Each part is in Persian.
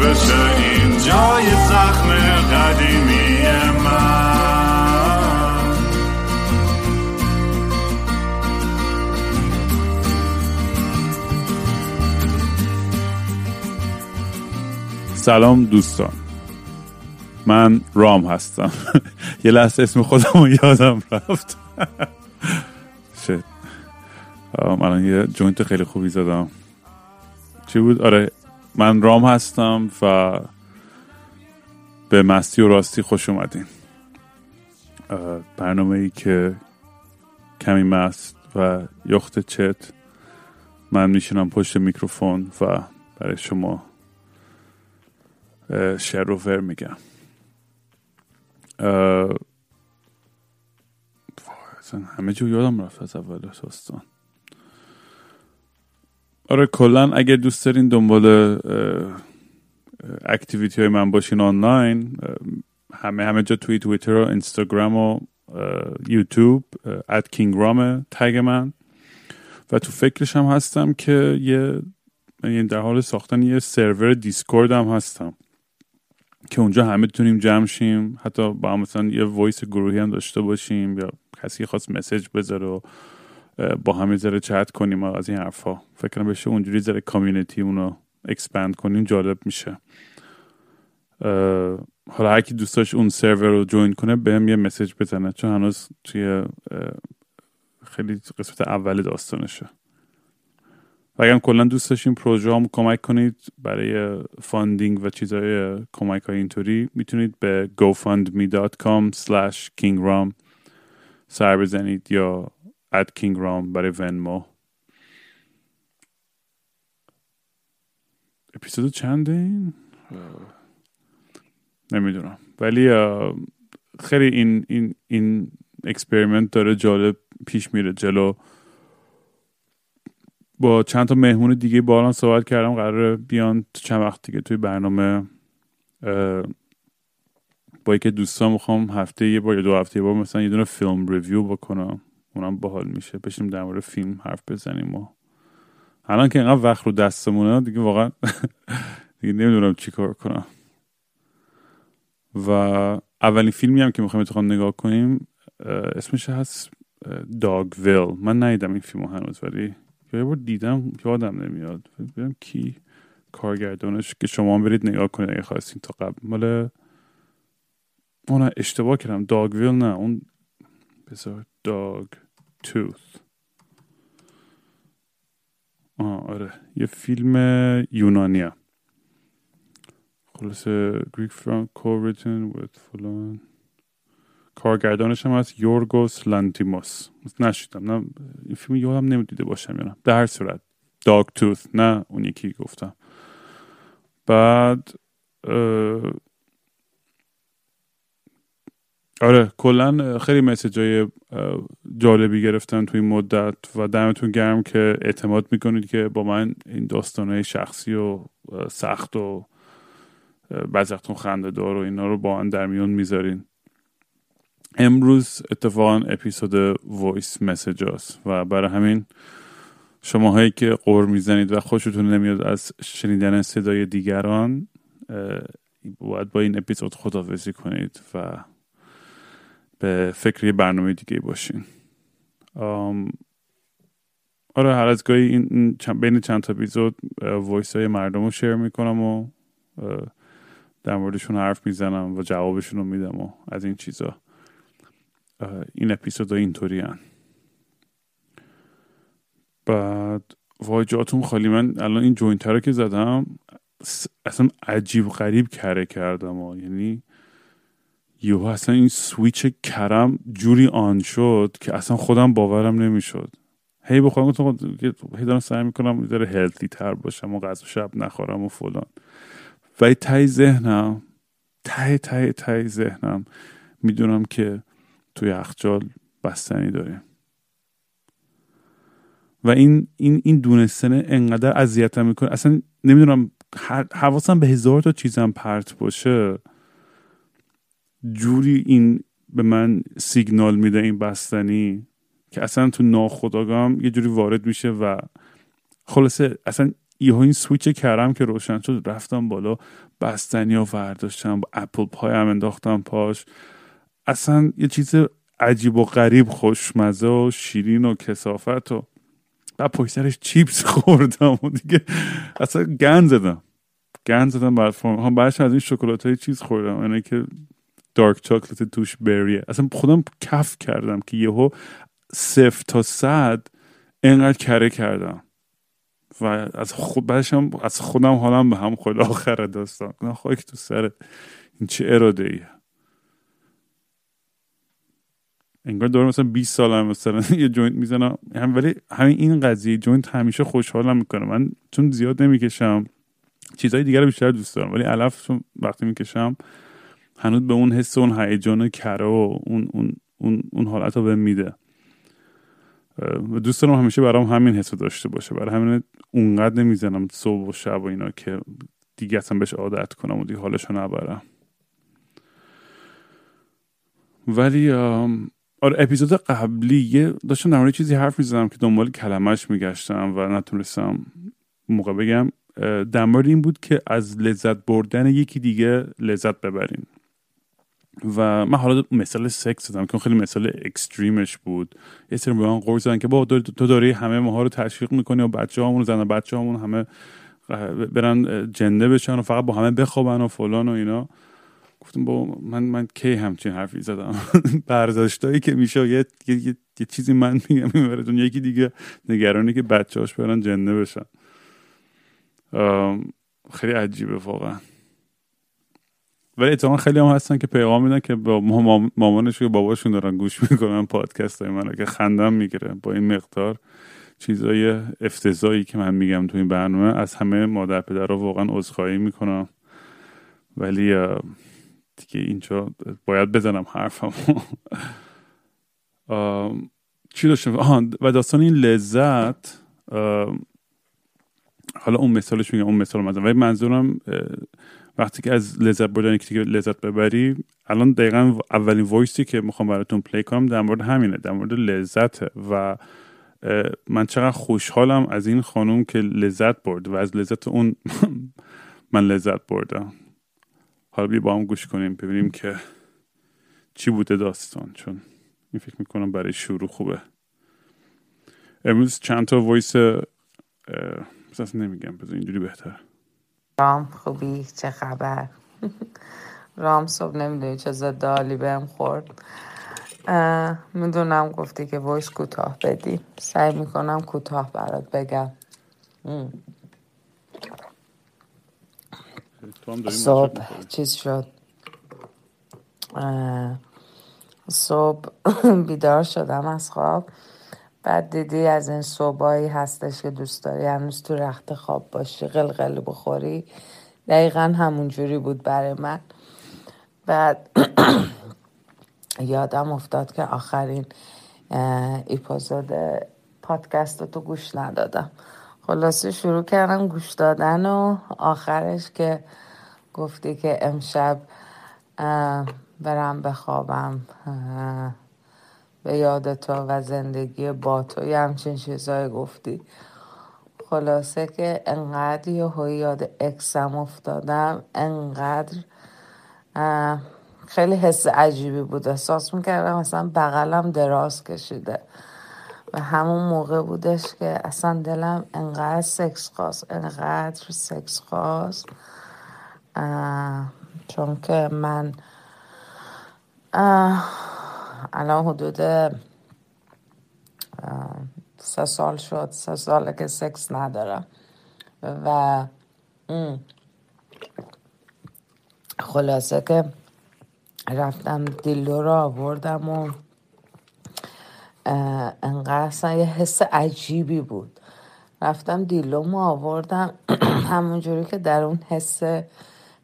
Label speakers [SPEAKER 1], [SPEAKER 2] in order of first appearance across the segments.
[SPEAKER 1] بشه این جای زخم قدیمی من.
[SPEAKER 2] سلام دوستان. من رام هستم. یه لحظه اسم خودم رو یادم رفت. شد من یه جوینت خیلی خوبی زدم. چی بود؟ آره من رام هستم و به مستی و راستی خوش اومدین. برنامه ای که کمی مست و یخت چت من میشینم پشت میکروفون و برای شما شعر و ور میگم. همه جو یادم رفت از اول داستان. آره کلا اگه دوست دارین دنبال activity های من باشین آنلاین همه همه جا توی تویتر و اینستاگرام و یوتیوب at کینگ رام tag من. و تو فکرش هم هستم که یه یعنی در حال ساختن یه سرور دیسکورد هم هستم که اونجا همه بتونیم جمع شیم حتی با مثلا یه voice گروهی هم داشته باشیم یا کسی خواست message بذاره و با هم ذره چت کنیم از این حرفا. فکر کنم بشه اونجوری ذره community مونو expand کنیم جالب میشه. حالا هر کی دوست داشت اون سرور رو join کنه بهم یه message بزنه چون هنوز توی خیلی قسمت اول داستانشه. و اگر کلا دوست داشتین پروژه هم کمک کنید برای funding و چیزهای کمک های اینطوری می‌تونید به gofundme.com slash kingram سر بزنید یا at kingram برای ونمو اپیزود چنده؟ این؟ نمی‌دونم. ولی خیلی این این این experiment داره جالب پیش میره جلو. با چند تا مهمون دیگه باز صحبت کردم. قراره بیان چند وقت دیگه توی برنامه. با یکی دوستان می‌خوام هفته یه بار یا دو هفته یه بار مثلا یه دونه فیلم ریویو بکنم. اونم باحال میشه. بشیم در مورد فیلم حرف بزنیم و الان که اینقدر وقت رو دستمونه دیگه واقعا دیگه نمی‌دونم چی کار کنم. و اولین فیلمی هم که می‌خوایم اتخوام نگاه کنیم اسمش هست داگ ویل من ندیدم این فیلم هنوز ولی یه بار دیدم یادم نمیاد. ببینم کی کارگردانش که شما برید نگاه کنید اگه خواستین تا قبل. مال اون اشتباه کردم. داگ ویل نه اون بذار داگ آه آره. یه فیلم یونانیه. خلاصه فرانک کوریتن with فلان. کارگردانش هم هست یورگوس لانتیموس. نشیدم. نه این فیلم یادم نمی‌دیده باشم یا در هر صورت. داگ توث نه اون یکی گفتم. بعد آره کلا خیلی مسیج های جالبی گرفتن توی این مدت و دمتون گرم که اعتماد می‌کنید که با من این داستان های شخصی و سخت و بعضی وقتون خنده دار و اینا رو با من در میون می‌ذارین. امروز اتفاقا اپیزود voice message ـه و برای همین شماهایی که غر می‌زنید و خوشتون نمیاد از شنیدن صدای دیگران باید با این اپیزود خدافظی کنید و به فکر یه برنامه دیگه باشین آره هر از گاهی این بین چند تا اپیزود voice های مردم رو share می‌کنم و در موردشون حرف می‌زنم و جوابشون رو میدم و از این چیزا این اپیزود اینطوری هن. بعد وای جاتون خالی من الان این جوینتر رو که زدم اصلا عجیب غریب کره کردم ها. یعنی یهو اصلا این سویچ کرم جوری آن شد که اصلا خودم باورم نمی‌شد. هی بخورم گفتم هی دارم سعی می‌کنم داره هلتی تر باشم و غذا شب نخورم و فلان. ولی تای ذهنم تای تای تای ذهنم می‌دونم که توی یخچال بستنی داریم. و این این این دونستن انقدر اذیتم می‌کنه. اصلا نمی‌دونم حواسم به هزار تا چیزم پرت باشه. جوری این به من سیگنال میده این بستنی که اصلا تو ناخداگاهم یه جوری وارد میشه و خلاصه اصلا یهو این سویچ کردم که روشن شد رفتم بالا بستنی ها ورداشتم با اپل پای هم انداختم پاش. اصلا یه چیز عجیب و غریب خوشمزه و شیرین و کسافت و بعد پشت سرش چیپس خوردم و دیگه اصلا گن زدم. گن زدم بعد هم بعدش از این شکلات های چیز خوردم. اینه که دارک چاکلت توش بریه اصلا خودم کف کردم که یهو صفر تا صد انقدر کره کردم. و از خود بعدشم از خودم حالم به هم خود آخر داستان. خاک تو سرت. این چه اراده ایه انگار دارم مثلا 20 سالم مثلا یه جوینت می‌زنم. هم ولی همین این قضیه جوینت همیشه خوشحالم می‌کنه. من چون زیاد نمی‌کشم. چیزهای دیگر رو بیشتر دوست دارم. ولی علف چون وقتی می‌کشم هنوز به اون حس اون هیجان کره و اون اون اون, اون حالت رو به میده. و دوست دارم همیشه برام همین حس داشته باشه. برای همین اونقدر نمی‌زنم صبح و شب و اینا که دیگه اصلا بهش عادت کنم و دیگه حالشو نبرم. ولی آره اپیزود قبلی داشتم در چیزی حرف می‌زدم که دنبال کلمش میگشتم و نتونستم موقع بگم. در این بود که از لذت بردن یکی دیگه لذت ببریم. و من حالا مثال سکس زدم که خیلی مثال اکستریمش بود. یه سری به من زدن که با تو داری همه ماها رو تشویق می‌کنی و بچه همون زن بچه همون همه برن جنده بشن و فقط با همه بخوابن و فلان و اینا. گفتم با من من کی همچین حرفی زدم؟ برداشتایی که میشه یه،, یه،, یه،, چیزی من میگم می‌بره یکی دیگه نگرانی که هاش برن جنده بشن. خیلی عجیبه واقعا. ولی اتفاقا خیلی هم هستن که پیغام میدن که با مامانش و باباشون دارن گوش می‌کنن پادکست های منو که خندم می‌گیره. با این مقدار چیزای افتضایی که من میگم تو این برنامه از همه مادر پدر رو واقعا عذرخواهی می‌کنم. ولی دیگه اینجا باید بزنم حرفم چی داشتم؟ و داستان این لذت حالا اون مثالش میگم اون مثال مزن ولی منظورم وقتی که از لذت بردن که لذت ببری الان دقیقا اولین voice ی که می‌خوام براتون play کنم در مورد همینه در مورد لذت و من چقدر خوشحالم از این خانوم که لذت برد و از لذت اون من لذت بردم. حالا بیا با هم گوش کنیم ببینیم که چی بوده داستان چون این فکر می‌کنم برای شروع خوبه. امروز چند تا وایس نمیگم بذار اینجوری بهتر.
[SPEAKER 3] رام خوبی؟ چه خبر؟ رام صبح نمی‌دونی چه زدالی بهم خورد. می‌دونم گفتی که وایس کوتاه بدی. سعی می‌کنم کوتاه برات بگم. صبح چیز شد. صبح بیدار شدم از خواب. بعد دیدی از این صبحایی هستش که دوست داری هنوز تو رخت خواب باشی قلقل بخوری؟ دقیقا همون جوری بود برای من. بعد یادم افتاد که آخرین اپیزود پادکست تو گوش ندادم. خلاصه شروع کردم گوش دادن و آخرش که گفتی که امشب برم بخوابم. به یاد تو و زندگی با تو یه همچین چیزایی گفتی. خلاصه که انقدر یه یاد اکسم افتادم انقدر خیلی حس عجیبی بود. احساس می‌کردم مثلا بغلم دراز کشیده. و همون موقع بودش که اصلا دلم انقدر سکس خواست انقدر سکس خواست. چون که من الان حدود سه سال شد سه ساله که سکس ندارم. و خلاصه که رفتم دیلو رو آوردم و انقدر اصلا یه حس عجیبی بود. رفتم دیلومو آوردم. همونجوری که در اون حس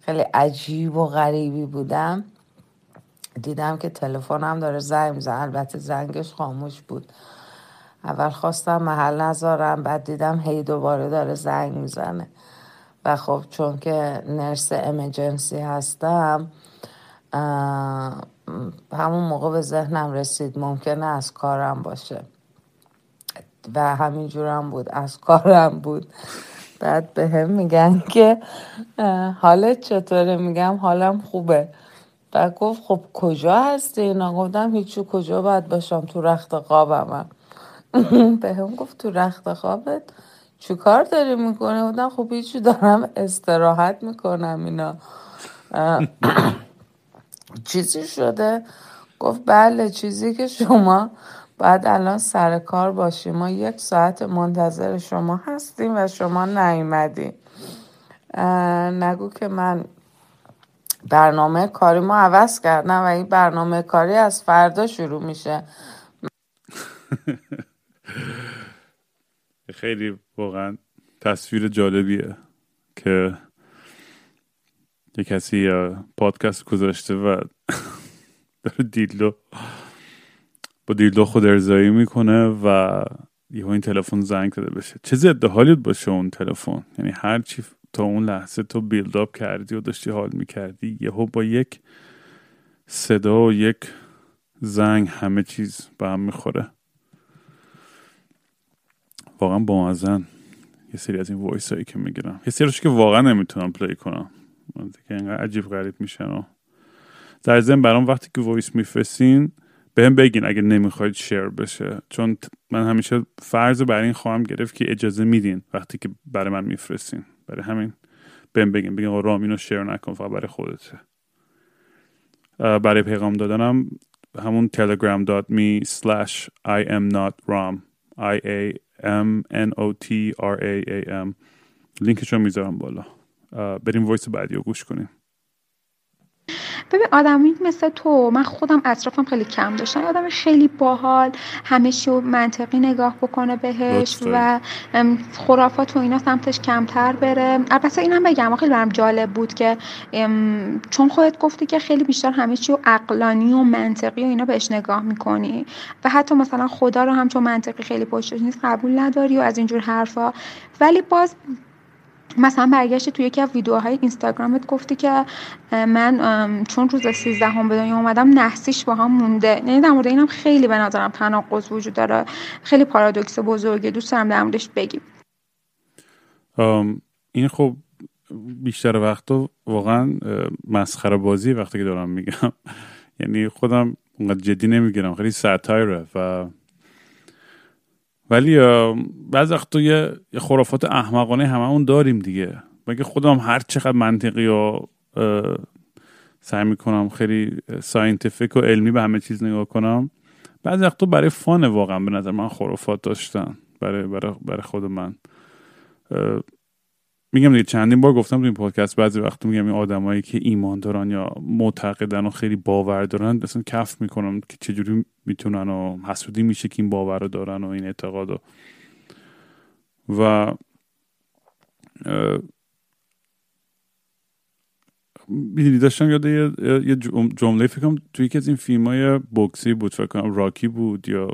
[SPEAKER 3] خیلی عجیب و غریبی بودم. دیدم که تلفنم داره زنگ میزن البته زنگش خاموش بود. اول خواستم محل نذارم بعد دیدم هی دوباره داره زنگ می‌زنه. و خب چون که نرس امجنسی هستم همون موقع به ذهنم رسید ممکنه از کارم باشه. و همینجورم بود از کارم بود. بعد به هم میگن که حالت چطوره؟ میگم حالم خوبه. و گفت خب کجا هستی؟ اینا گفتم هیچی کجا باید باشم؟ تو رخت خوابم به هم گفت تو رخت خوابت؟ چی کار داری می‌کنه بودم خب هیچی دارم استراحت می‌کنم اینا. چیزی شده؟ گفت بله چیزی که شما بعد الان سر کار باشیم ما یک ساعت منتظر شما هستیم و شما نیومدیم نگو که من برنامه کاری ما عوض کردم و این برنامه کاری از فردا شروع میشه.
[SPEAKER 2] خیلی واقعا تصویر جالبیه که یه کسی پادکست گذاشته و داره دیلدو با دیلدو خود ارزایی می‌کنه و یه این تلفن زنگ داده بشه. چه ضد حالیت باشه اون تلفن؟ یعنی هر چی تا اون لحظه تو بیلد اپ کردی و داشتی حال می‌کردی. یهو با یک صدا و یک زنگ همه چیز به هم می‌خوره. واقعا بامزه‌ن یه سری از این voice هایی که می‌گیرم. یه سریش که واقعا نمی‌تونم play کنم. که اینقدر عجیب غریب میشن و در ضمن برام وقتی که voice میفرستین بهم بگین اگه نمی‌خواید share بشه. چون من همیشه فرض بر این خواهم گرفت که اجازه میدین وقتی که برای من میفرستین. برای همین بهم بگین. بگین رام اینو share نکن فقط برای خودته. برای پیغام دادنم همون telegram.me slash I am not ram. I A M N O T R A A M. link شو می‌ذارم بالا. بریم voice بعدی رو گوش کنیم.
[SPEAKER 4] ببین آدمی مثل تو من خودم اطرافم خیلی کم داشتم آدم خیلی باحال همه چی منطقی نگاه بکنه بهش و خرافات و اینا سمتش کمتر بره. البته اینم بگم خیلی برام جالب بود که چون خودت گفتی که خیلی بیشتر همه چیو عقلانی و منطقی و اینا بهش نگاه می‌کنی و حتی مثلا خدا رو هم چون منطقی خیلی پشتش نیست قبول نداری و از اینجور حرفا. ولی باز مثلا برگشتی توی یکی از ویدیوهای اینستاگرامت گفتی که من چون روز 13 هم به دنیا اومدم نحسیش با هم مونده. یعنی در مورد اینم خیلی به نظرم تناقض وجود داره. خیلی پارادوکس بزرگه. دوست دارم در موردش بگیم.
[SPEAKER 2] این خب بیشتر وقتا واقعا مسخره بازی وقتی که دارم میگم. یعنی خودم اونقدر جدی نمی‌گیرم. خیلی satire ـه و ولی بعض وقت یه خرافات احمقانه همه‌مون داریم دیگه. من که خودم هر چقدر منطقی و سعی می‌کنم خیلی scientific و علمی به همه چیز نگاه کنم بعضی وقتا برای fun واقعا به نظر من خرافات داشتن. برای, برای, برای خود من. میگم دیگه چندین بار گفتم تو این پادکست بعضی وقت میگم این آدمایی که ایمان دارن یا معتقدن و خیلی باور دارن اصلا کف می‌کنم که چجوری می‌تونن و حسودیم میشه که این باور رو دارن و این اعتقاد و و می‌دونی داشتم یاد یه جمله فکرم توی یکی از این فیلم های بوکسی بود فکر کنم راکی بود یا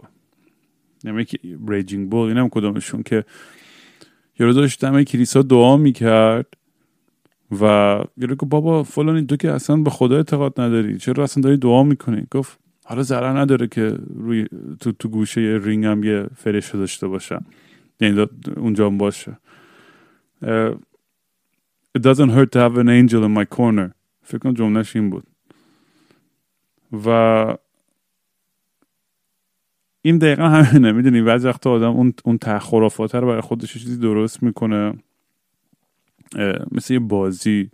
[SPEAKER 2] نمی‌دونم ریجینگ بول اینم کدومشون که یارو داشت دم کلیسا دعا می‌کرد و یارو گفت بابا فلانی تو که اصلا به خدا اعتقاد نداری چرا اصلا داری دعا می‌کنی؟ گفت حالا ضرر نداره که روی تو, تو گوشه یه رینگ هم یه فرشه داشته باشم یعنی اونجا هم باشه. It doesn't hurt to have an angel in my corner. فکر کنم جملهش این بود. و این دقیقا همینه. می‌دونی بعضی وقتا آدم اون اون تخرافات رو برای خودش چیزی درست می‌کنه مثل یه بازی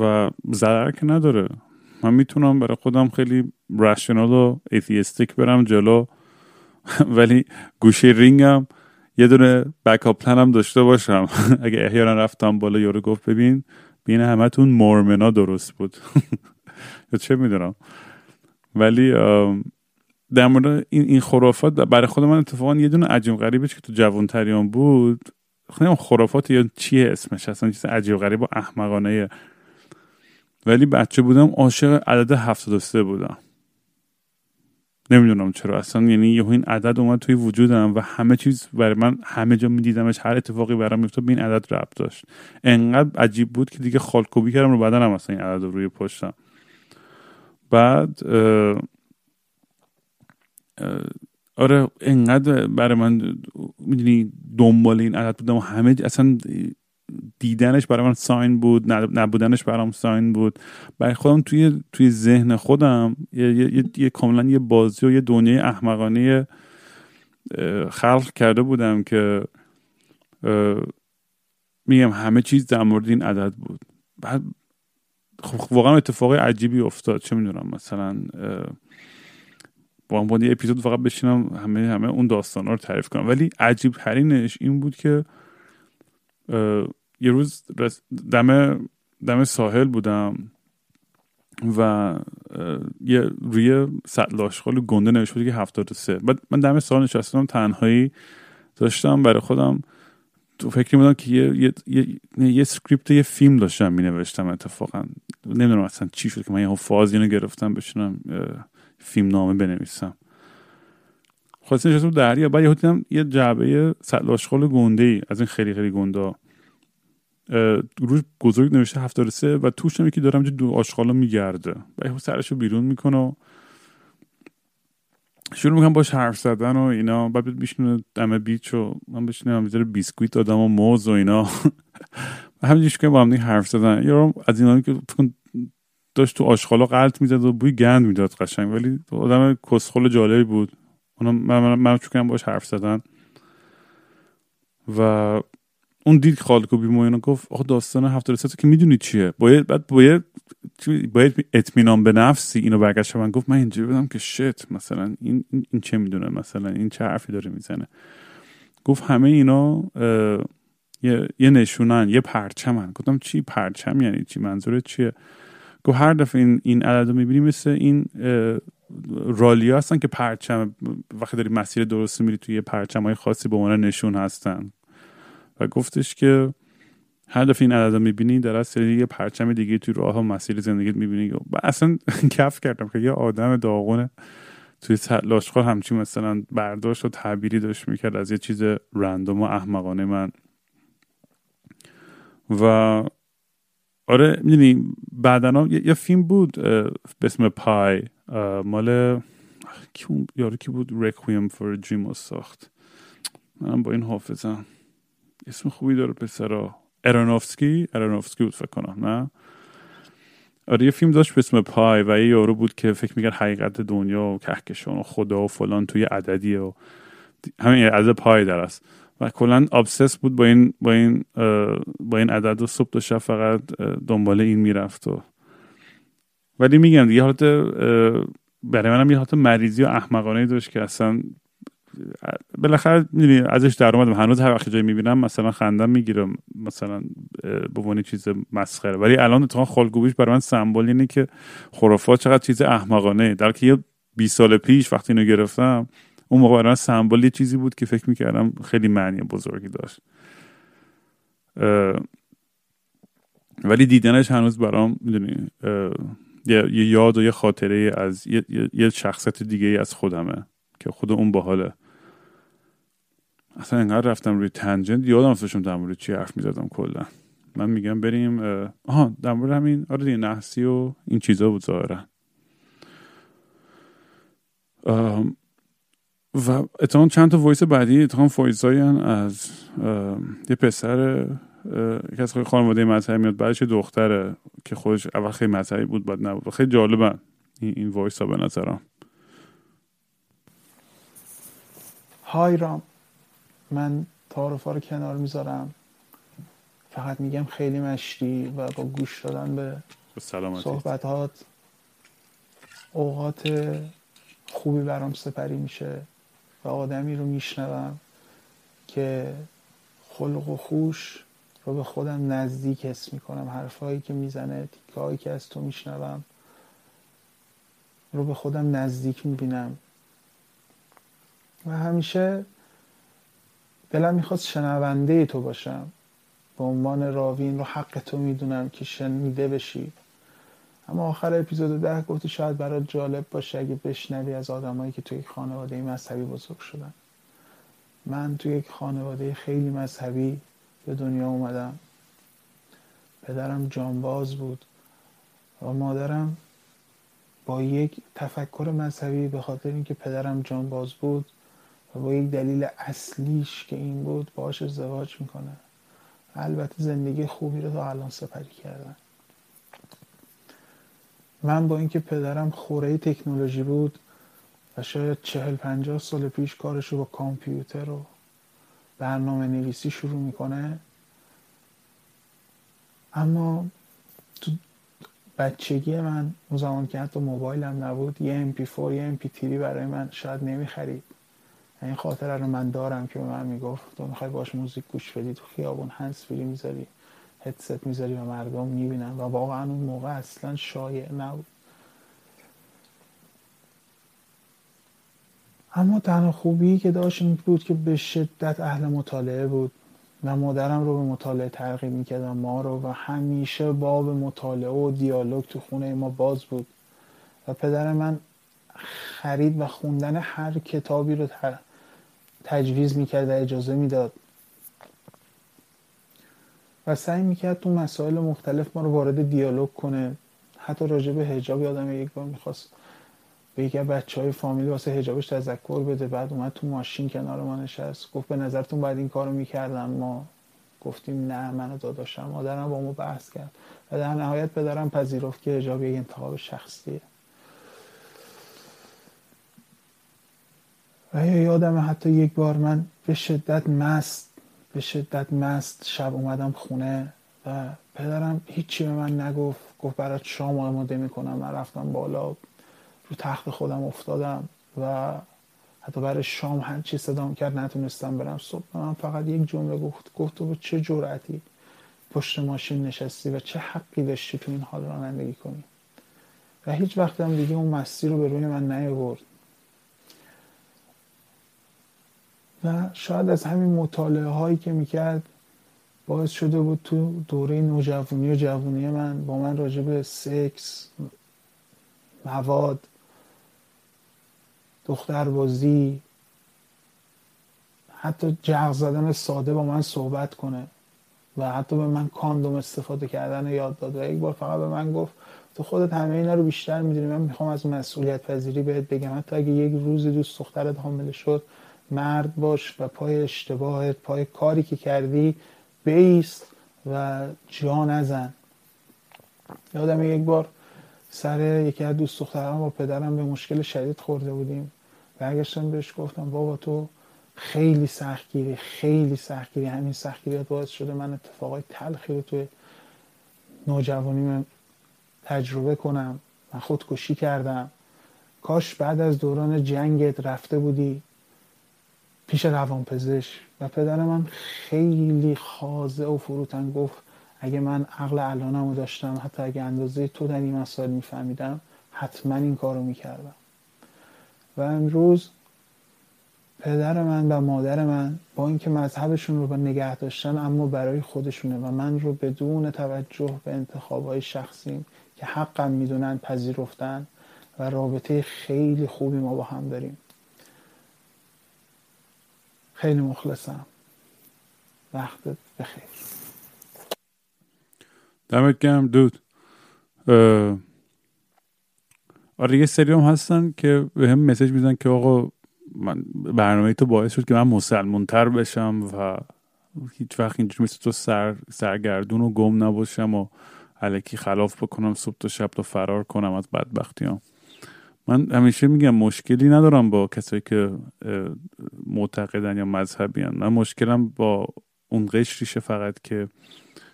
[SPEAKER 2] و ضرر که نداره. من می‌تونم برای خودم خیلی رشنال و ایتیستیک برم جلو ولی گوشه رینگم یه دونه بکاپ پلنم داشته باشم. اگه احیانا رفتم بالا یارو گفت ببین بین همتون مورمنا درست بود. یا چه می‌دونم. ولی در مورد این, این خرافات برای خود من اتفاقا یه دونه عجیب غریبش که تو جوان تریان بود خیلی خرافات یا چیه اسمش اصلا چیز عجیب غریب و احمقانه. ولی بچه بودم عاشق عدد 73 بودم. نمی‌دونم چرا اصلا یعنی یه این عدد اومد توی وجودم و همه چیز برای من همه جا میدیدمش هر اتفاقی برام میفتاد به این عدد ربط داشت. انقدر عجیب بود که دیگه خالکوبی کردم رو بدنم اصلا این عدد رو روی پشتم. بعد آره انقدر برای من می‌دونی دنبال این عدد بودم. و همه اصلا دیدنش برای من ساین بود نبودنش برام ساین بود. برای خودم توی توی ذهن خودم یه, یه،, یه،, کاملا یه بازی و یه دنیای احمقانه خلق کرده بودم که میگم همه چیز در مورد این عدد بود. بعد خب واقعا اتفاق عجیبی افتاد. چه می‌دونم مثلا با یه اپیزود فقط بشینم همه همه اون داستان رو تعریف کنم. ولی عجیب ترینش این بود که یه روز دم دم ساحل بودم و یه روی سطل آشغال گنده نوشته بود که 73 بعد من دم ساحل نشستم تنهایی داشتم برای خودم. تو فکر بودم که یه, یه, یه, یه سکریپت یه فیلم داشتم می نوشتم اتفاقا. نمی‌دونم اصلا چی شد که من یه فاز اینو گرفتم بشونم فیلم نامه بنویسم. خواستم نشستم دریا بعد یه دیدم یه جعبه سطل آشغال گنده ای از این خیلی خیلی گنده روش بزرگ نوشته 73 و توش هم یکی دارم دو آشغالا میگرده. و سرش رو بیرون می‌کنه شروع می‌کنم باش حرف زدن و اینا. بعد بیشنه دم بیچ و من بشینم می‌ذاره بیسکویت دادم و موز و اینا. همینجوری که با هم حرف زدن. یا از اینا که داشت تو آشغالا غلط می‌زد و بوی گند می‌داد قشنگ. ولی آدم کسخل جالبی بود. اونا من, من, باش حرف زدن. و اون دید خالکوبی مو گفت آخه داستان هفته رسالت که می‌دونی چیه؟ باید بعد باید باید اطمینان به نفسی اینو برگشت من گفت من اینجوری بودم که شت مثلا این این چه می‌دونه؟ مثلا این چه حرفی داره می‌زنه. گفت همه اینا یه, یه نشونن یه پرچمن. گفتم چی؟ پرچم یعنی چی؟ منظورت چیه؟ گفت هر دفعه این این عدد رو می‌بینی مثل این رالیا هستن که پرچم وقتی داری مسیر درست میری توی پرچم های خاصی به عنوان نشون هستن. و گفتش که هر دفعه این عدد می‌بینی در از یه پرچم دیگه توی راه ها مسیر زندگیت می‌بینی. و اصلا کف کردم که یه آدم داغونه توی لاشخور همچین مثلا برداشت و تعبیری داشت می‌کرد از یه چیز رندوم و احمقانه من. و آره می‌دونی بعدنا یه فیلم بود به اسم پای مال یارو کی بود؟ رکویم فور دریم ساخت. من با این حافظم. اسم خوبی داره پسرا. ارانوفسکی ارانوفسکی بود فکر کنم نه؟ آره یه فیلم داشت به اسم پای و یه یارو بود که فکر می‌کرد حقیقت دنیا و کهکشان و خدا و فلان توی عددیه و همین عدد پای در است. و کلا آبسس بود با این با این با این عدد و صبح و شب فقط دنبال این می‌رفت و ولی میگم دیگه حالت برای منم یه حالت مریضی و احمقانه داشت که اصلا بالاخره می‌دونی ازش در اومدم. هنوز هر وقت جایی می‌بینم مثلا خندم می‌گیرم مثلا به چیز مسخره. ولی الان اتفاقا خالگوبیش برای من سمبل اینه که خرافات چقدر چیز احمقانه در که یه 20 سال پیش وقتی اینو گرفتم اون موقع برای سمبل یه چیزی بود که فکر می‌کردم خیلی معنی بزرگی داشت. ولی دیدنش هنوز برام می‌دونی یه یاد و یه خاطره از یه, یه شخصیت دیگه از خودمه که خود اون باحاله. اصلا انقدر رفتم روی تنجنت یادم افتاشم در مورد چی حرف می‌زدم کلا. من میگم بریم آها در مورد همین آره دیگه نحسی و این چیزا بود ظاهرا. و اتهام چند تا وایس بعدی اتهام وایس از یه پسر یکی از خانواده مذهبی میاد بعدش دختره که خودش اول خیلی مذهبی بود بعد نبود. خیلی جالبن این, وایس ها به نظرم.
[SPEAKER 5] های رام من تعارفا رو کنار می‌ذارم. فقط میگم خیلی مشتی و با گوش دادن به صحبتات اوقات خوبی برام سپری میشه. و آدمی رو میشنوم که خلق و خوش رو به خودم نزدیک حس می‌کنم. حرفهایی که می‌زنه تیکه که از تو میشنوم رو به خودم نزدیک می‌بینم. و همیشه دلم می‌خواست شنونده تو باشم. به عنوان راوین رو حق تو می‌دونم که شنیده بشی. اما آخر اپیزود ده گفتی شاید برات جالب باشه اگه بشنوی از آدمایی که توی یک خانواده مذهبی بزرگ شدن. من توی یک خانواده خیلی مذهبی به دنیا اومدم. پدرم جانباز بود و مادرم با یک تفکر مذهبی به خاطر اینکه پدرم جانباز بود و با یک دلیل اصلیش که این بود باش ازدواج می‌کنه. البته زندگی خوبی رو تا الان سپری کردن. من با اینکه پدرم خوره تکنولوژی بود و شاید چهل پنجاه سال پیش کارش رو با کامپیوتر و برنامه نویسی شروع می‌کنه اما تو بچگی من اون زمان که حتی موبایلم نبود یه MP4 یه MP3 برای من شاید نمی‌خرید. این خاطره رو من دارم که به من می‌گفت تو می‌خوای باش موزیک گوش بدی تو خیابون هنس فری می‌ذاری. هدست می‌ذاری و مردم می‌بینن و واقعا اون موقع اصلا شایع نبود. اما تنها خوبی که داشت این بود که به شدت اهل مطالعه بود و مادرم رو به مطالعه ترغیب می‌کرد ما رو و همیشه باب مطالعه و دیالوگ تو خونه ما باز بود. و پدر من خرید و خوندن هر کتابی رو تجویز می‌کرد و اجازه می‌داد. و سعی می‌کرد تو مسائل مختلف ما رو وارد دیالوگ کنه. حتی راجع به هجاب یادم یک بار می‌خواست به یکی بچه های فامیلی واسه هجابش تذکر بده. بعد اومد تو ماشین کنار ما نشست. گفت به نظرتون باید این کارو می‌کردم ما؟ گفتیم نه منو داداشم. مادرم با ما بحث کرد. و در نهایت پدرم پذیرفت که هجاب یک انتخاب شخصیه. و یادم حتی یک بار من به شدت مست به شدت مست شب اومدم خونه و پدرم هیچی به من نگفت گفت برات شام آماده می‌کنم. من رفتم بالا رو تخت خودم افتادم و حتی برای شام هر چی صدام کرد نتونستم برم صبح. من فقط یک جمله گفت گفت تو چه جرأتی پشت ماشین نشستی و چه حقی داشتی تو این حال رانندگی کنی؟ و هیچ وقت هم دیگه اون مستی رو به روی من نیاورد. و شاید از همین مطالعه هایی که می‌کرد باعث شده بود تو دوره نوجوانی و جوانی من با من راجع به سکس مواد دختربازی حتی جغ زدن ساده با من صحبت کنه و حتی به من کاندوم استفاده کردن یاد داد و یک بار فقط به من گفت تو خودت همه اینا رو بیشتر می‌دونی من می‌خوام از مسئولیت پذیری بهت بگم. حتی اگه یک روزی دوست دخترت حامله شد مرد باش و پای اشتباهت پای کاری که کردی بیست و جا نزن. یادم یک بار سر یکی از دوست دخترم با پدرم به مشکل شدید خورده بودیم. برگشتم بهش گفتم بابا تو خیلی سختگیری خیلی سختگیری همین سختگیریات باعث شده من اتفاقای تلخی رو توی نوجوانی من تجربه کنم. من خودکشی کردم. کاش بعد از دوران جنگت رفته بودی. پیش روانپزشک. و پدر من خیلی خازه و فروتن گفت اگه من عقل الانم رو داشتم حتی اگه اندازه تو در این مسائل میفهمیدم حتما این کار رو می‌کردم. و امروز پدر من و مادر من با اینکه مذهبشون رو به نگه داشتن اما برای خودشونه و من رو بدون توجه به انتخابهای شخصیم که حقم می‌دونن پذیرفتن و رابطه خیلی خوبی ما با هم داریم. خیلی مخلصم. وقتت بخیر.
[SPEAKER 2] دمت گرم دود. آره یه سری هم هستن که به هم مسیج میزن که آقا من برنامه تو باعث شد که من مسلمون تر بشم و هیچ وقت اینجور مثل تو سر سرگردون و گم نباشم و علکی خلاف بکنم صبح تا شب تا فرار کنم از بدبختی هم. من همیشه میگم مشکلی ندارم با کسایی که معتقدن یا مذهبی من مشکلم با اون قشریشه فقط که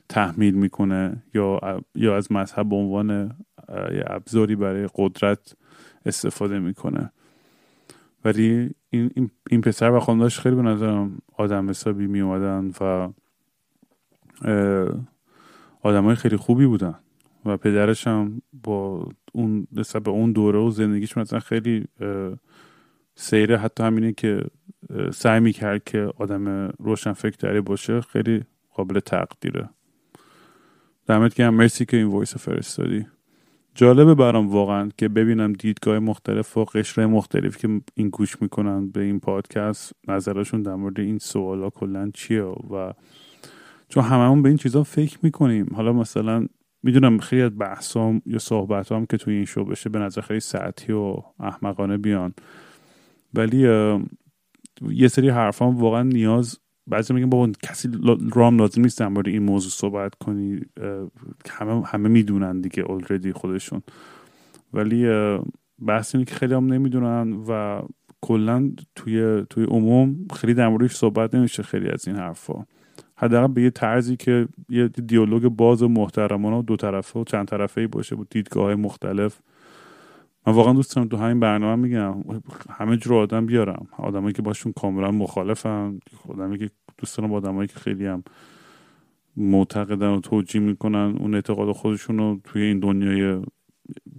[SPEAKER 2] تحمیل می‌کنه یا یا از مذهب به عنوان یه ابزاری برای قدرت استفاده می‌کنه. ولی این, این, پسر و خانداش خیلی به نظرم آدم حسابی می اومدن و آدم های خیلی خوبی بودن. و پدرش هم با اون نسبت به اون دوره و زندگیش مثلا خیلی سیره. حتی همینه که سعی می‌کرد که آدم روشن فکر باشه خیلی قابل تقدیره. دمت گرم. مرسی که این وایس فرستادی. جالبه برام واقعا که ببینم دیدگاه مختلف و قشره مختلف که این گوش می‌کنن به این پادکست نظرشون در مورد این سوالا کلا چیه و چون هممون به این چیزا فکر می‌کنیم. حالا مثلا می‌دونم خیلی از بحثام یا صحبت هم که توی این شو بشه به نظر خیلی سطحی و احمقانه بیان. ولی یه سری حرفام واقعا نیاز بعضی میگن بابا کسی رام لازم نیست در این موضوع صحبت کنی. همه همه می‌دونن دیگه اولردی خودشون. ولی بحث اینه که خیلی هم نمی‌دونن و کلا توی توی عموم خیلی در صحبت نمیشه خیلی از این حرفا. حداقل به یه طرزی که یه دیالوگ باز و محترمانه و دو طرفه و چند طرفه باشه با دیدگاه مختلف. من واقعا دوست دارم تو همین برنامه میگم همه جور آدم بیارم. آدمایی که باشون کاملا مخالفم آدمی که دوست دارم آدمایی که خیلی هم معتقدن و توجیه می‌کنن اون اعتقاد خودشون رو توی این دنیای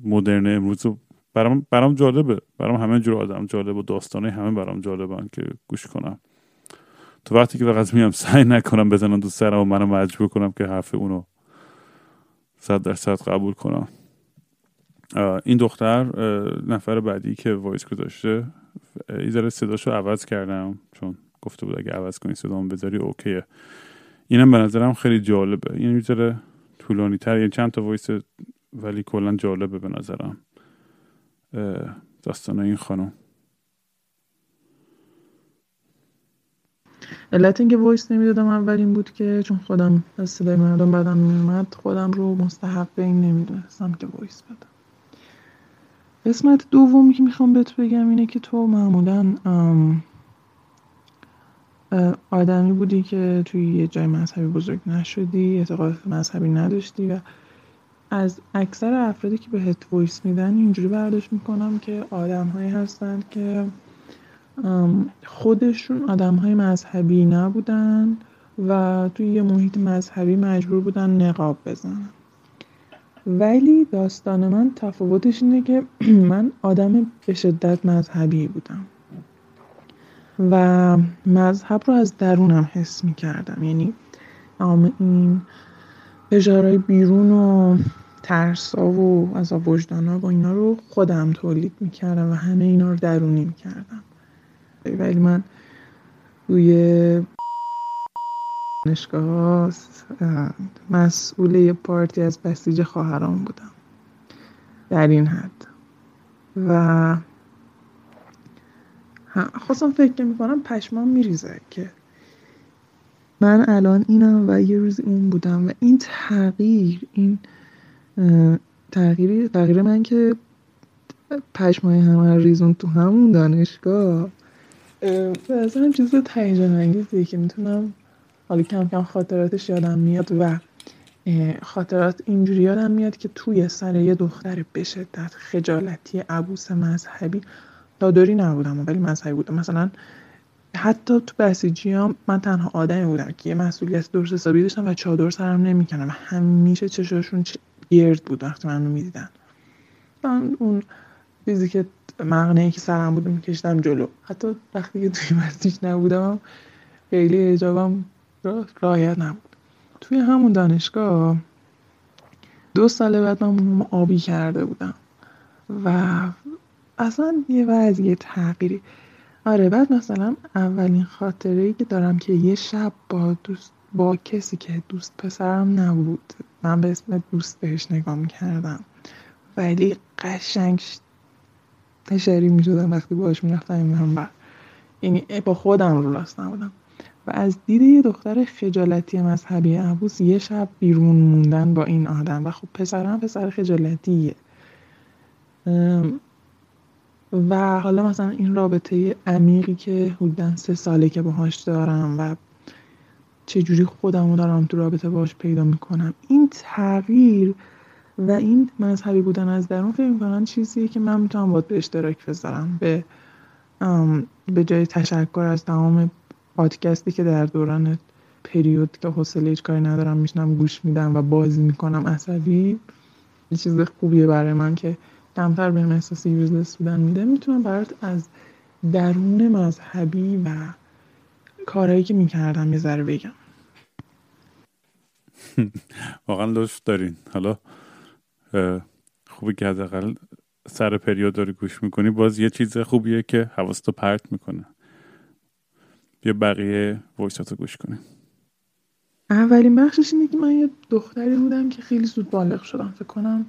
[SPEAKER 2] مدرن امروز برام برام جالبه. برام همه جور آدم جالب و داستانه همه برام جالبن که گوش کنم. تو وقتی که فقط میام سعی نکنم بزنم تو سرم و منو مجبور کنم که حرف اونو صد درصد قبول کنم. این دختر نفر بعدی که voice گذاشته یه ذره صداشو عوض کردم چون گفته بود اگه عوض کنی صدامو بذاری okay ه. اینم به نظرم خیلی جالبه. این یه ذره طولانی تر یعنی چند تا voice ولی کلا جالبه به نظرم. داستان این خانم.
[SPEAKER 6] علت اینکه voice نمی‌دادم اول این بود که چون خودم از صدای مردم بدم میومد خودم رو مستحق این نمی‌دونستم که voice بدم. قسمت دومی که می‌خوام بهت بگم اینه که تو معمولا آدمی بودی که توی یه جای مذهبی بزرگ نشدی اعتقاد مذهبی نداشتی و از اکثر افرادی که بهت voice میدن اینجوری برداشت می‌کنم که آدم هایی هستند که خودشون آدم های مذهبی نبودن و توی یه محیط مذهبی مجبور بودن نقاب بزنن. ولی داستان من تفاوتش اینه که من آدم به شدت مذهبی بودم. و مذهب رو از درونم حس می کردم یعنی این فشارهای بیرون و ترسا و از وجدانا و اینا رو خودم تولید می‌کردم و همه اینا رو درونی می‌کردم ولی من روی دانشگاه مسئول یه پارتی از بسیج خواهران بودم. در این حد. و خواستم فکر می‌کنم پشمان میریزه که من الان اینم و یه روز اون بودم و این تغییر این تغییری تغییر من که پشمای همه ریزون تو همون دانشگاه هم چیز تهیجان انگیزیه که می‌تونم حالا کم کم خاطراتش یادم میاد و خاطرات اینجوری یادم میاد که توی سر یه دختر به شدت خجالتی عبوس مذهبی دادوری نبودم ولی مذهبی بودم. مثلا حتی تو بسیجی هم من تنها آدمی بودم که یه مسئولیت درست حسابی داشتم و چادر سرم نمی‌کنم و همیشه چشاشون گرد بود وقتی منو می‌دیدن. من اون چیزی که مغنه که سرم بود میکشتم جلو. حتی وقتی که توی بسیج نبودم خیلی اجابم رایت نبود. توی همون دانشگاه دو سال بعد من آبی کرده بودم. و اصلا یه وضعیه تغییری. آره بعد مثلا اولین خاطره ای که دارم که یه شب با دوست با کسی که دوست پسرم نبود. من به اسم دوست بهش نگاه می‌کردم. ولی قشنگ تشری می‌شدم وقتی باش می‌رفتم این یعنی با خودم رو راست نبودم. و از دید یه دختر خجالتی مذهبی عبوس یه شب بیرون موندن با این آدم. و خب پسرم پسر خجالتیه. و حالا مثلا این رابطه عمیقی که حدودا سه ساله که باهاش دارم و چجوری خودم رو دارم تو رابطه باش پیدا می‌کنم. این تغییر و این مذهبی بودن از درون فکر می‌کنم چیزیه که من می‌تونم باید به اشتراک بذارم به به جای تشکر از تمام پادکستی که در دوران پریود که حوصله هیچ کاری ندارم میشنم گوش میدم و بازی می‌کنم عصبی یه چیز خوبیه برای من که کمتر بهم احساس یوزلس بودن میده. می‌تونم برات از درون مذهبی و کارهایی که می‌کردم یه ذره بگم.
[SPEAKER 2] واقعا لطف دارین. حالا خوبی که حداقل سر پریود داری گوش می‌کنی. باز یه چیز خوبیه که حواستو پرت می‌کنه. بیا بقیه ویساتو گوش کنیم.
[SPEAKER 6] اولین بخشش اینه که من یه دختری بودم که خیلی زود بالغ شدم. فکر کنم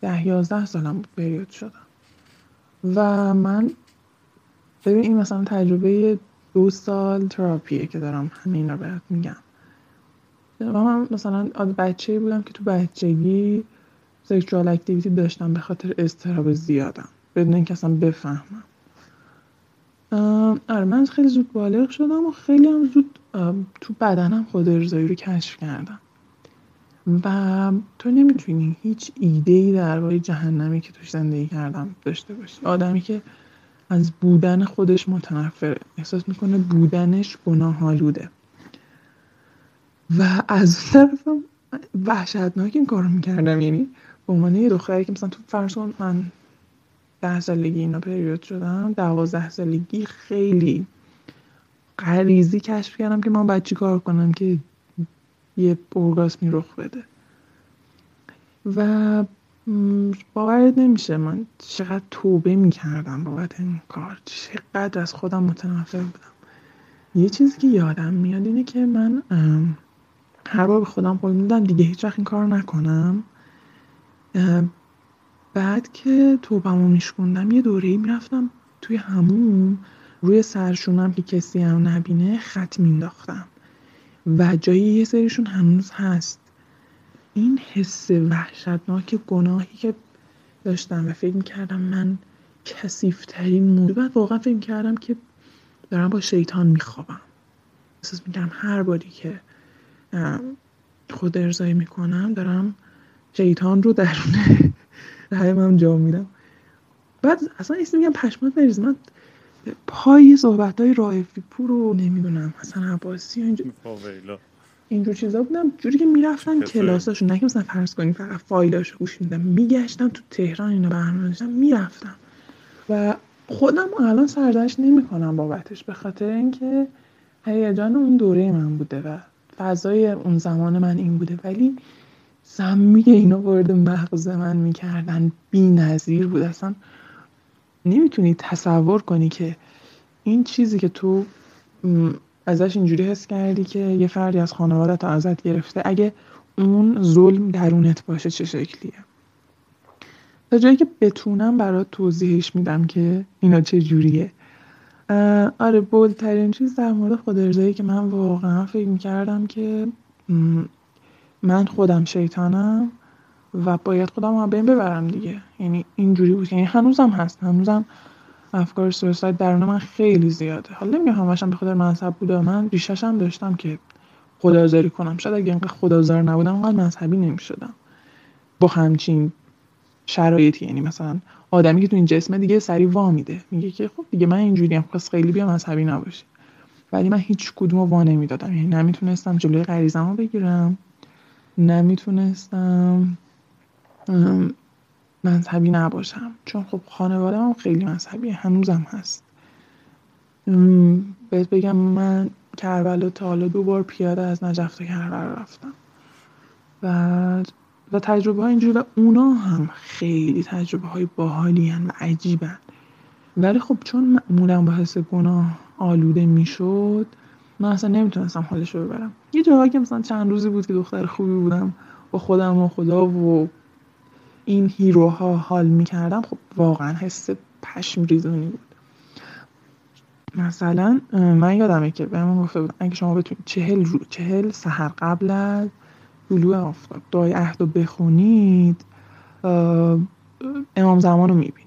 [SPEAKER 6] ده یازده سالم پریود شدم. و من ببین این مثلا تجربه دو سال تراپیه که دارم. همین رو بهت میگم. من مثلا بچه بودم که تو بچگی سکشوال اکتیویتی داشتم به خاطر استراب زیادم بدون اینکه اصلا بفهمم. آره من خیلی زود بالغ شدم و خیلی هم زود تو بدنم خود ارزایی رو کشف کردم. و تو نمی‌تونی هیچ ایده ای درباره جهنمی که توش زندگی کردم داشته باشی. آدمی که از بودن خودش متنفره احساس می‌کنه بودنش گناه آلوده و از طرفم وحشتناک این کارو می‌کردم. یعنی به عنوان یه دختری که مثلا تو فرض من ده سالگی اینا پریود شدم دوازده سالگی خیلی غریزی کشف کردم که من باید چی کار کنم که یه ارگاسمی رخ بده. و باورت نمیشه من چقدر توبه می‌کردم بابت این کار. چقدر از خودم متنفر بودم. یه چیزی که یادم میاد اینه که من هر بار به خودم قول میدم دیگه هیچ وقت این کار نکنم. بعد که توبمو میشکوندم یه دوره می‌رفتم توی همون روی سرشونم که کسی هم نبینه خط مینداختم و جایی یه سریشون هنوز هست. این حس وحشتناک گناهی که داشتم و فکر می‌کردم من کسیفترین موضوع. بعد واقعا فکر کردم که دارم با شیطان میخوابم. احساس می‌کردم هر باری که خود ارزایی می‌کنم دارم شیطان رو درونه رحمم جا میدم. بعد اصلا ایستی میگم پشمات بریز. من پای صحبت های رایفی پور رو نمی‌دونم. حسن عباسی اینجور اینجور چیزا بودم. جوری که می‌رفتم کلاساشو نه که مثلا فرض کنیم فقط فایلاشو گوش میدم میگشتم تو تهران اینا برنامه داشتم می‌رفتم. و خودم الان سردش نمی‌کنم بابتش به خاطر اینکه هیجان اون دوره من بوده و فضای اون زمان من این بوده. ولی سمی اینا وارد مغز من می‌کردن. بی نظیر بود. اصلا نمی‌تونی تصور کنی که این چیزی که تو ازش اینجوری حس کردی که یه فردی از خانوادت ازت گرفته اگه اون ظلم درونت باشه چه شکلیه؟ تا جایی که بتونم برات توضیحش میدم که اینا چه جوریه. آره بولترین چیز در مورد خود که من واقعا فکر می‌کردم که من خودم شیطانم و باید خودم رو بین ببرم دیگه. یعنی اینجوری بود. یعنی هنوزم هست. هنوزم افکار سویساید درون من خیلی زیاده. حالا نمیگم همشم به خاطر مذهب بوده من ریشش داشتم که خدازاری کنم. شاید اگه اینقدر خدازار نبودم اونقدر مذهبی نمی‌شدم. با همچین شرایطی. یعنی مثلا آدمی که تو این جسم دیگه سری وا میده. میگه که خب دیگه من اینجوری هم پس خیلی بیا مذهبی نباشی ولی من هیچ کدوم وا نمی‌دادم. یعنی نمی‌تونستم جلوی غریزمو بگیرم نمی‌تونستم مذهبی نباشم. چون خب خانواده هم خیلی مذهبی هنوزم هست. بهت بگم من کربلا تا حالا دو بار پیاده از نجف تا کربلا رفتم. و و تجربه های اینجوری و اونا هم خیلی تجربه های باحالی و عجیبن. ولی خب چون معمولا با حس گناه آلوده می‌شد من اصلا نمی‌تونستم حالش رو ببرم. یه جاهایی که مثلا چند روزی بود که دختر خوبی بودم با خودم و خدا و این هیروها حال می‌کردم خب واقعا حس پشم ریزونی بود. مثلا من یادمه که به من گفته بود اگه شما بتونید چهل, رو چهل سهر قبل از طلوع آفتاب دعای عهد رو بخونید امام زمان رو می‌بینید.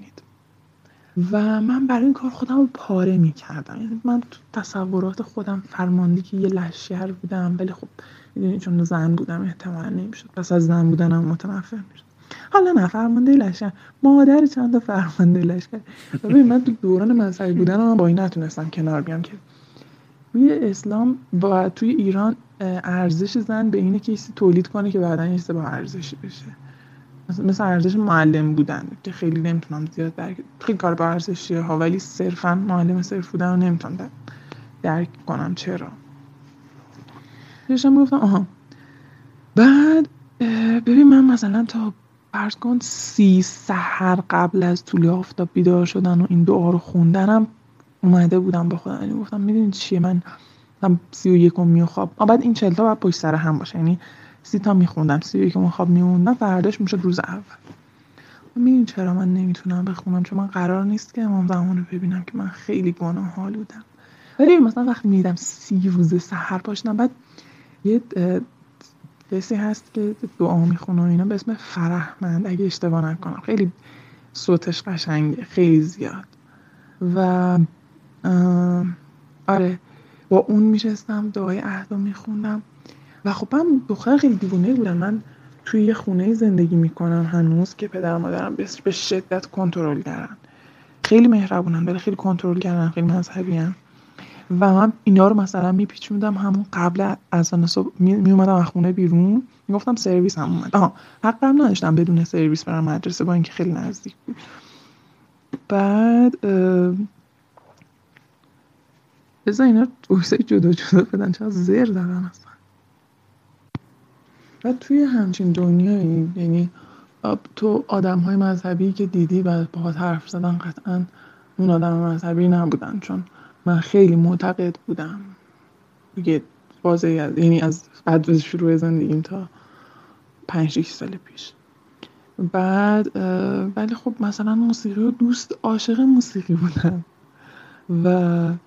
[SPEAKER 6] و من برای این کار خودم رو پاره می‌کردم. یعنی من تو تصورات خودم فرماندی که یه لشگر بودم ولی خب می‌دونی چون زن بودم احتمال نمی‌شد. پس از زن بودنم متنفر می‌شد. حالا نه فرمانده لشکر. مادر چند تا فرمانده لشکر. ببین من تو دوران مذهبی بودن با این نتونستم کنار بیام که. توی اسلام و توی ایران ارزش زن به اینه که تولید کنه که بعدا یه با ارزشی بشه. مثل ارزش معلم بودن که خیلی نمی‌تونم زیاد درک خیلی کار با ارزشیه ها ولی صرفا معلم صرف بودن رو نمی‌تونم درک کنم. چرا؟ داشتم گفتم آها. بعد ببین من مثلا تا فرض کن سی سحر قبل از طول آفتاب بیدار شدن و این دعا رو خوندنم اومده بودم به خودم. یعنی گفتم می‌دونید چیه؟ من من سی و یکم خواب بعد این چلتا باید پشت سر هم باشه. یعنی سی تا میخوندم سی و یکم خواب میموندم فرداش می‌شد روز اول. می‌دونی چرا من نمی‌تونم بخونم؟ چون من قرار نیست که امام زمان رو ببینم که من خیلی گناه حال بودم ولی مثلا وقتی میدم سی روز سحر باشنم بعد یه کسی هست که دعا می‌خونه و اینا به اسم فرحمند. اگه اشتباه نکنم. خیلی صوتش قشنگه خیلی زیاد. و آره. با اون میشستم دعای عهدا میخوندم. و خب من دختر خیلی دیوونه بودم. من توی یه خونه زندگی می‌کنم هنوز که پدر مادرم به شدت کنترل کردن خیلی مهربونن ولی خیلی کنترل کردن خیلی مذهبی و من اینا رو مثلا میپیچوندم همون قبل از صبح. می اومدم از خونه بیرون می‌گفتم سرویس هم اومد. آها حق هم نداشتم بدون سرویس برم مدرسه با اینکه خیلی نزدیک بود. بعد بذار اینا بوسه جدا جدا بدن چرا زر دارن اصلا. و توی همچین دنیایی یعنی تو آدم های مذهبی که دیدی و با حرف زدن قطعا اون آدم مذهبی نبودن چون من خیلی معتقد بودم. دیگه بازه یعنی از بعد شروع زندگیم تا پنج سال پیش. بعد ولی خب مثلا موسیقی رو دوست عاشق موسیقی بودم. و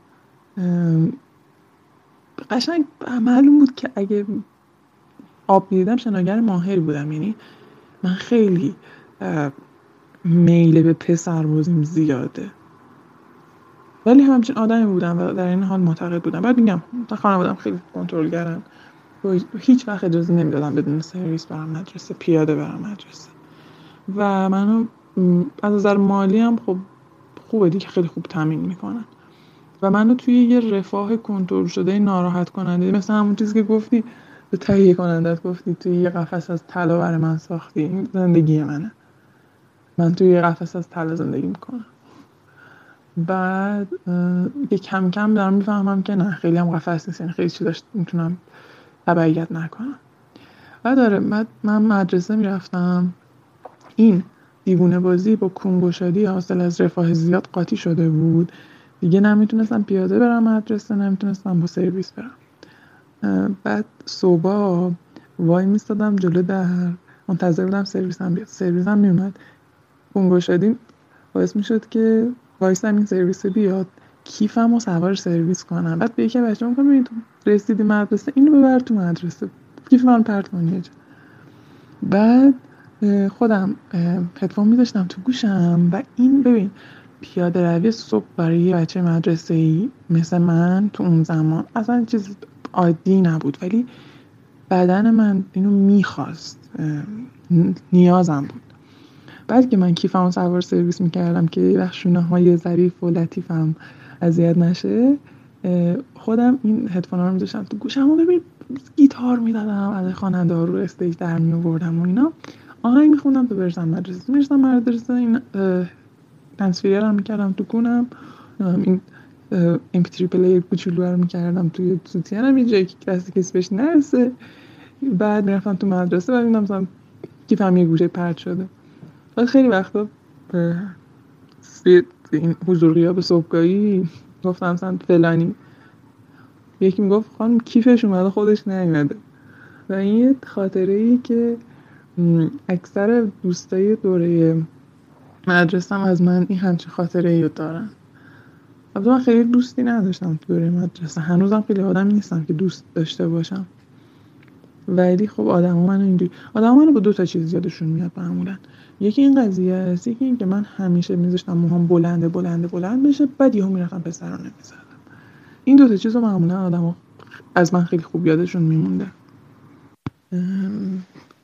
[SPEAKER 6] قشنگ معلوم بود که اگه آب می‌دیدم شناگر ماهری بودم. یعنی من خیلی میل به پسر بازیم زیاده. ولی همچین آدمی بودم و در این حال معتقد بودم. بعد میگم تا بودم خیلی کنترل کردن هیچ وقت اجازه نمی‌دادم بدون سرویس برم مدرسه پیاده برم مدرسه. و منو از نظر مالی هم خب خوبه دیگه خیلی خوب تامین می‌کنن. و منو توی یه رفاه کنترل شده ناراحت کننده مثل همون چیزی که گفتی به تهیه کنندت گفتی توی یه قفس از طلا برای من ساختی. این زندگی منه. من توی یه قفس از طلا زندگی می‌کنم. بعد یه کم کم دارم می‌فهمم که نه خیلی هم قفس نیست یعنی خیلی چی داشت می‌تونم تبعیت نکنم. و داره من مدرسه می‌رفتم. این دیوونه بازی با کنگوشادی حاصل از رفاه زیاد قاطی شده بود. دیگه نمی‌تونستم پیاده برم مدرسه نمی‌تونستم با سرویس برم. بعد صبح وای میستادم جلو در. منتظر بودم سرویسم بیاد. سرویسم میومد کنگوشادی باعث می‌شد که وایسم این سرویس بیاد. کیفم رو سوار سرویس کنم. بعد به یکی بچه میگم تو رسیدی مدرسه اینو ببر تو مدرسه. کیف من پرت کنی بعد خودم هدفون میذاشتم تو گوشم. و این ببین پیاده روی صبح برای یه بچه مدرسه ای مثل من تو اون زمان اصلا چیز عادی نبود ولی بدن من اینو می‌خواست. نیازم بود. بعد که من کیفمو سوار سرویس می‌کردم که یه شونه های ظریف و لطیفم اذیت نشه خودم این هدفون ها رو میذاشتم تو گوشم و ببین گیتار می‌دادم از خواننده ها رو استیج در می آوردم و اینا. آهنگ میخوندم تو برسم مدرسه. می‌رسم مدرسه این تنسفیر هم می‌کردم تو کنم این MP3 پلیر کوچولو رو می‌کردم توی سوتیانم یه جایی که کسی کسی بهش نرسه. بعد می‌رفتم تو مدرسه و میدم مثلا کیفم یه گوشه پرد شده. بعد خیلی وقتا این حضور غیاب صبحگاهی گفتم مثلا فلانی. یکی می‌گفت خانم کیفش اومده خودش نیومده. و این یه خاطره ای که اکثر دوستای دوره مدرسم از من این همچین خاطره ای دارن. البته من خیلی دوستی نداشتم تو دوره مدرسه. هنوزم خیلی آدمی نیستم که دوست داشته باشم. ولی خب آدم ها منو اینجوری آدم منو با دو تا چیز یادشون میاد معمولا یکی این قضیه است یکی این که من همیشه میذاشتم موهام بلنده بلنده بلند بشه بعد یهو می‌رفتم پسر رو نمی‌زدم این دو تا چیز رو معمولا آدم از من خیلی خوب یادشون میمونده.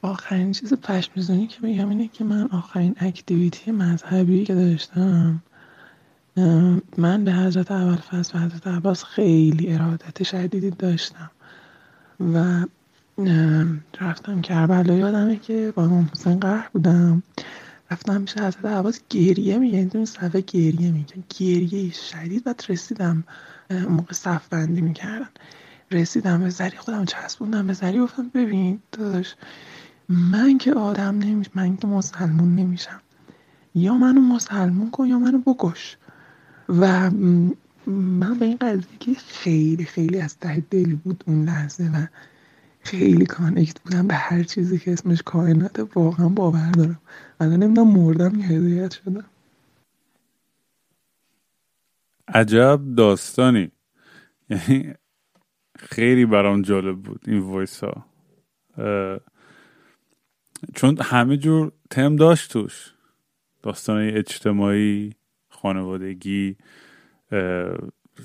[SPEAKER 6] آخرین چیز پشمزونی که بگم اینه که من آخرین اکتیویتی مذهبی که داشتم من به حضرت اول فصل و حضرت عباس خیلی ارادت شدیدی داشتم و رفتم کربلا. یادمه که با امام حسین قهر بودم. رفتم میشه حضرت عباس گریه میگه این صفحه گریه میگه گریه شدید و رسیدم موقع صف بندی می‌کردن. رسیدم به زری خودم چسبوندم به زری گفتم ببین داداش من که آدم نمیشم من که مسلمون نمیشم. یا منو مسلمون کن یا منو بکش. و من به این قضیه که خیلی خیلی از ته دل بود اون لحظه و خیلی connect بودم به هر چیزی که اسمش کائنات واقعا باور دارم. الان نمی‌دونم مردم یا هدایت شدم
[SPEAKER 2] عجب داستانی. یعنی خیلی برام جالب بود این voice ها. چون همه جور تم داشت توش. داستان اجتماعی خانوادگی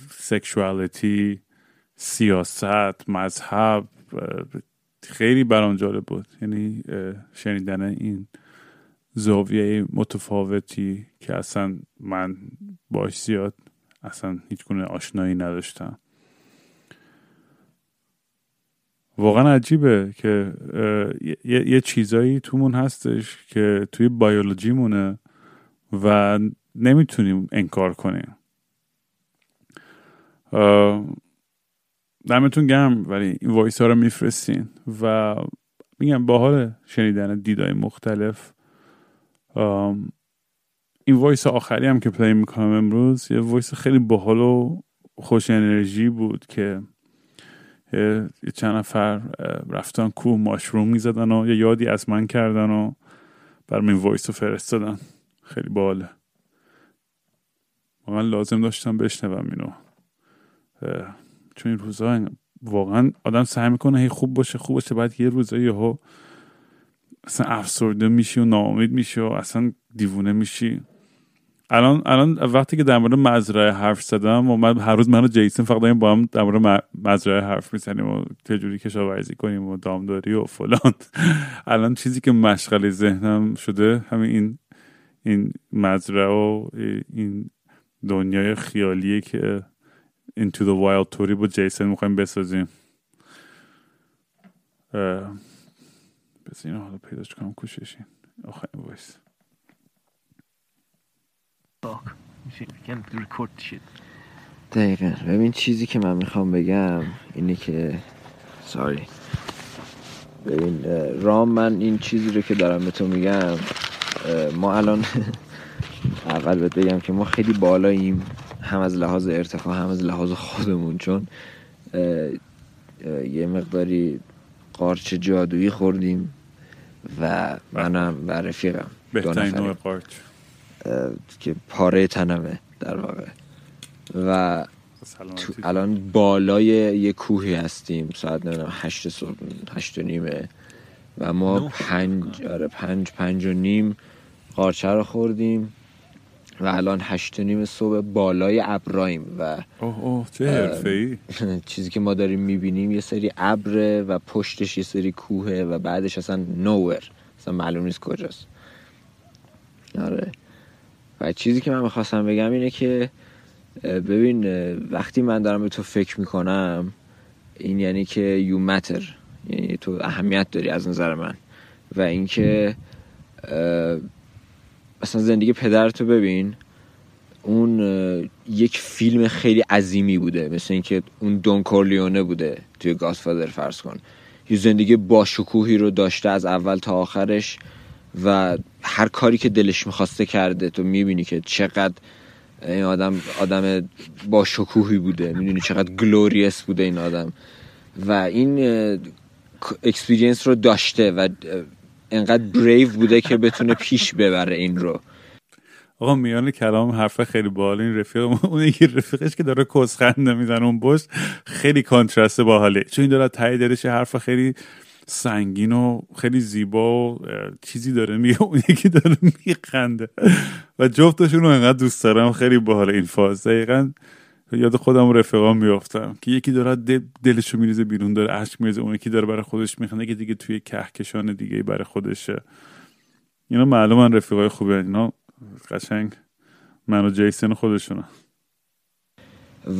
[SPEAKER 2] سکشوالیتی سیاست مذهب خیلی برام جالب بود. یعنی شنیدن این زاویه متفاوتی که اصلا من باش زیاد اصلا هیچ گونه آشنایی نداشتم. واقعا عجیبه که یه, یه چیزایی تومون هستش که توی بیولوژی مونه و نمی‌تونیم انکار کنیم. دمتون گرم ولی این voice ها رو میفرستین و میگم باحال شنیدن دیدای مختلف این voice آخری هم که play می‌کنم امروز یه voice خیلی باحال و خوش انرژی بود که یه چند نفر رفتن کوه ماشروم می‌زدن و یه یادی از من کردن و برم این وایس رو فرستادن. خیلی باله. من لازم داشتم بشنوم اینو. چون این روزا واقعا آدم سعی می‌کنه هی خوب باشه خوب باشه بعد یه روزا یهو اصلا افسرده میشی و ناامید میشی و اصلا دیوونه میشی. الان الان وقتی که در مورد مزرعه حرف زدم و من هر روز من و جیسن فقط با هم در مورد مزرعه حرف می‌زنیم و چجوری کشاورزی کنیم و دامداری و فلان. الان چیزی که مشغل ذهنم شده همین این این مزرعه و این دنیای خیالیه که Into the Wild توری با جیسن می‌خوایم بسازیم. بس اینو حالا پیداش کنم کوششین. آخرین وایس
[SPEAKER 7] دقیقا. ببین چیزی که من می‌خوام بگم اینه که ساری. ببین رام من این چیزی رو که دارم به تو میگم ما الان اول بهت بگم که ما خیلی بالاییم هم از لحاظ ارتفاع هم از لحاظ خودمون چون یه مقداری قارچ جادویی خوردیم و منم و رفیقم.
[SPEAKER 2] بهترین نوع قارچ.
[SPEAKER 7] که پاره تنمه در واقع. و تو الان بالای یه کوهی هستیم ساعت نمی‌دونم هشت صبح هشت و نیمه. و ما پنج آره پنج پنج و نیم قارچه رو خوردیم. و الان هشت و نیم صبح بالای ابرایم و
[SPEAKER 2] اوه اوه چه
[SPEAKER 7] چیزی که ما داریم می‌بینیم یه سری ابره و پشتش یه سری کوهه و بعدش اصلا نوور اصلا معلوم نیست کجاست. آره. و چیزی که من می‌خواستم بگم اینه که ببین وقتی من دارم به تو فکر می‌کنم این یعنی که یو متر یعنی تو اهمیت داری از نظر من. و اینکه مثلا زندگی پدرتو ببین اون یک فیلم خیلی عظیمی بوده. مثل اینکه اون دون کورلیونه بوده توی گاسفادر فرض کن. یه زندگی با شکوهی رو داشته از اول تا آخرش و هر کاری که دلش می‌خواسته کرده تو می‌بینی که چقدر این آدم آدم با شکوهی بوده می‌دونی چقدر گلوریس بوده این آدم. و این اکسپیرینس رو داشته و انقدر بریو بوده که بتونه پیش ببره این رو.
[SPEAKER 2] آقا میان کلام حرف خیلی بالا این رفیق اون یکی رفیقش که داره کسخنده می‌زنه اون بش خیلی کانترست باحاله. چون این داره تایی دلش حرف خیلی سنگین و خیلی زیبا و چیزی داره میگه اون یکی داره میخنده. و جفتشون رو انقدر دوست دارم خیلی باحال این فاز. دقیقا یاد خودم رفقام میافتم که یکی داره دلشو میریزه بیرون داره عشق میریزه اون یکی داره برای خودش میخنده که دیگه توی کهکشان دیگه برای خودشه. اینا معلومن رفیقای خوبه اینا قشنگ من و جیسن خودشونه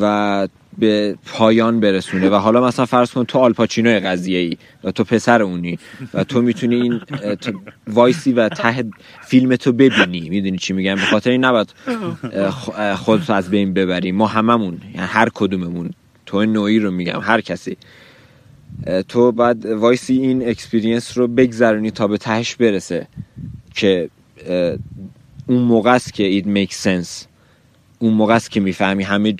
[SPEAKER 7] و به پایان برسونه. و حالا مثلا فرض کن تو آل پاچینو قضیه ای و تو پسر اونی و تو می‌تونی این وایسی و ته فیلم تو ببینی. می‌دونی چی میگم؟ به خاطر این نباید خودت از بین ببری. ما هممون یعنی هر کدوممون تو نوعی رو میگم هر کسی. تو باید وایسی این experience رو بگذرونی تا به تهش برسه که اون موقع است که it makes sense. اون موقع است که می‌فهمی همه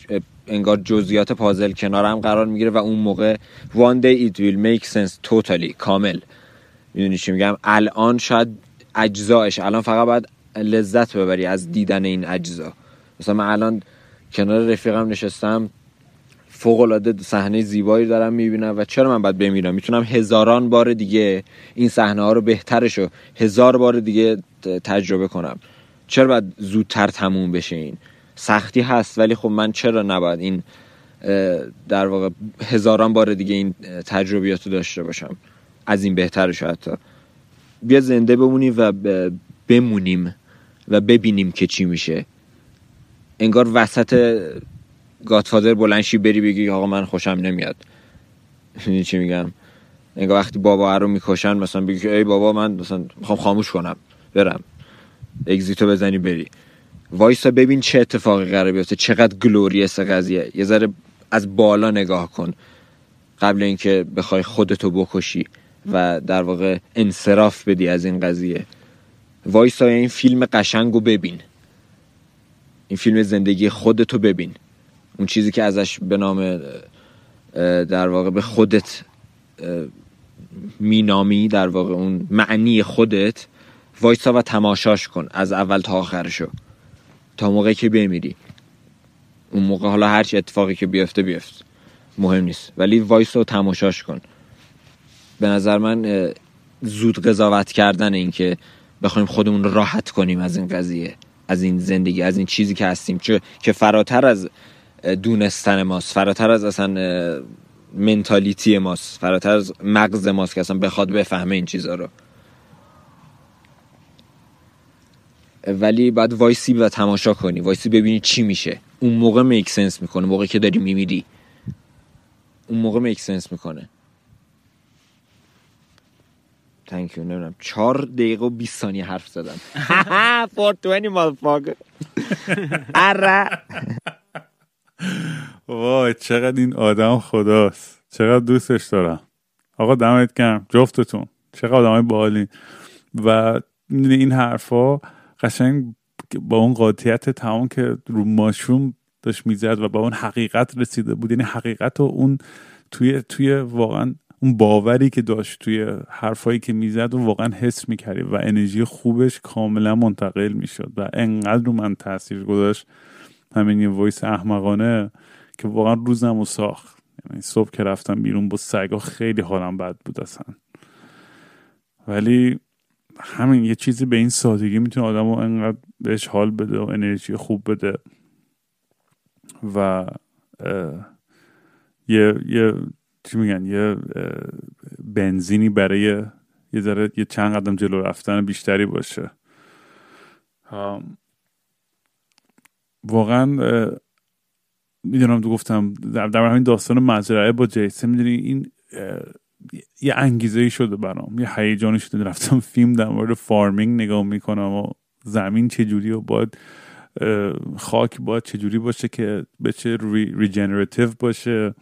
[SPEAKER 7] انگار جزئیات پازل کنار هم قرار می‌گیره و اون موقع one day it will make sense totally کامل. می‌دونی چی میگم؟ الان شاید اجزایش الان فقط باید لذت ببری از دیدن این اجزا. مثلا من الان کنار رفیقم نشستم فوق العاده صحنه زیبایی دارم می‌بینم و چرا من باید بمیرم؟ می‌تونم هزاران بار دیگه این صحنه ها رو بهترش هزار بار دیگه تجربه کنم. چرا باید زودتر تموم بشه این؟ سختی هست ولی خب من چرا نباید این در واقع هزاران بار دیگه این تجربیات رو داشته باشم؟ از این بهترش حتی بیا زنده بمونیم و بمونیم و ببینیم که چی میشه. انگار وسط گاتفادر بلنشی بری بگی آقا من خوشم نمیاد. چی میگم؟ انگار وقتی بابا رو می‌کشن مثلا بگی ای بابا من مثلا می‌خوام خاموش کنم برم. اگزیتو بزنی بری. وایسا ببین چه اتفاقی قرار بیفته چقدر گلوریس قضیه. یه ذره از بالا نگاه کن. قبل اینکه بخوای خودتو بکشی و در واقع انصراف بدی از این قضیه. وایسا این فیلم قشنگو ببین. این فیلم زندگی خودتو ببین. اون چیزی که ازش به نام در واقع به خودت مینامی در واقع اون معنی خودت وایسا و تماشاش کن از اول تا آخرشو. تا موقعی که بمیری. اون موقع حالا هرچی اتفاقی که بیفته بیفت. مهم نیست. ولی وایس رو تماشاش کن. به نظر من زود قضاوت کردن این که بخوایم خودمون راحت کنیم از این قضیه از این زندگی از این چیزی که هستیم. چه که فراتر از دونستن ماست فراتر از اصلا mentality ماست فراتر از مغز ماست که اصلا بخواد بفهمه این چیزها رو. ولی باید وایسی و تماشا کنی. وایسی ببینی چی میشه. اون موقع make sense می‌کنه. موقعی که داری میمیری. اون موقع make sense می‌کنه. thank you نمی‌دونم. چهار دقیقه و 20 ثانیه حرف زدم. 420 motherfucker اره
[SPEAKER 2] وای چقدر این آدم خداست. چقدر دوستش دارم. آقا دمت گرم. جفتتون. چقدر آدم بالین و این حرفا قشنگ با اون قاطیت تمام که رو ماشروم داشت می‌زد و با اون حقیقت رسیده بود. یعنی حقیقت و اون توی توی واقعا اون باوری که داشت توی حرفایی که می‌زد و واقعا حس می‌کردی و انرژی خوبش کاملا منتقل می‌شد و انقدر رو من تاثیر گذاشت. همین یه وایس احمقانه که واقعا روزم و ساخت. یعنی صبح که رفتم بیرون با سگا خیلی حالم بد بود اصلا. ولی همین یه چیزی به این سادگی می‌تونه آدم رو انقدر بهش حال بده و انرژی خوب بده. و یه یه چی میگن؟ یه بنزینی برای یه ذره یه چند قدم جلو رفتن بیشتری باشه. واقعا می‌دونم تو گفتم در همین داستان مزرعه با جیسه می‌دونی این یه انگیزه شده برام. یه هیجانی شده. رفتم فیلم در مورد farming نگاه می‌کنم و زمین چجوری و باید خاک باید چجوری باشه که بچه regenerative باشه.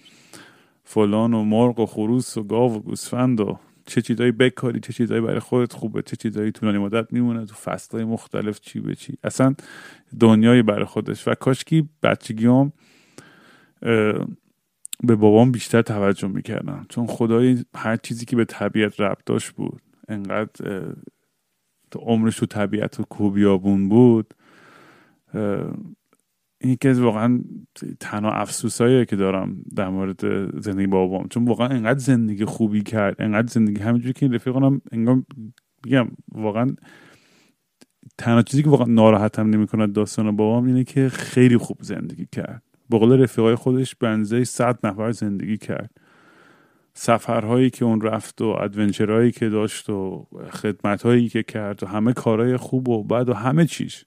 [SPEAKER 2] فلان و مرغ و خروس و گاو و گوسفند و چه چیزایی بکاری چه چیزایی برای خودت خوبه چه چیزایی طولانی مدت میمونه تو فصلهای مختلف چی به چی. اصلا دنیایی برای خودش. و کاشکی بچگیام به بابام بیشتر توجه می‌کردم. چون خدای هر چیزی که به طبیعت ربط داشت بود. انقدر عمرش تو طبیعت و کوبیابون بود. این که واقعا تنها افسوسایی که دارم در مورد زندگی بابام. چون واقعا انقدر زندگی خوبی کرد. انقدر زندگی همینجوری که این رفیقانم انگار بگم واقعا تنها چیزی که واقعا ناراحتم نمی‌کنه داستان بابام اینه که خیلی خوب زندگی کرد. با قول رفیقای خودش بنزه صد نفر زندگی کرد. سفرهایی که اون رفت و ادونچرهایی که داشت و خدمتهایی که کرد و همه کارهای خوب و بعد و همه چیش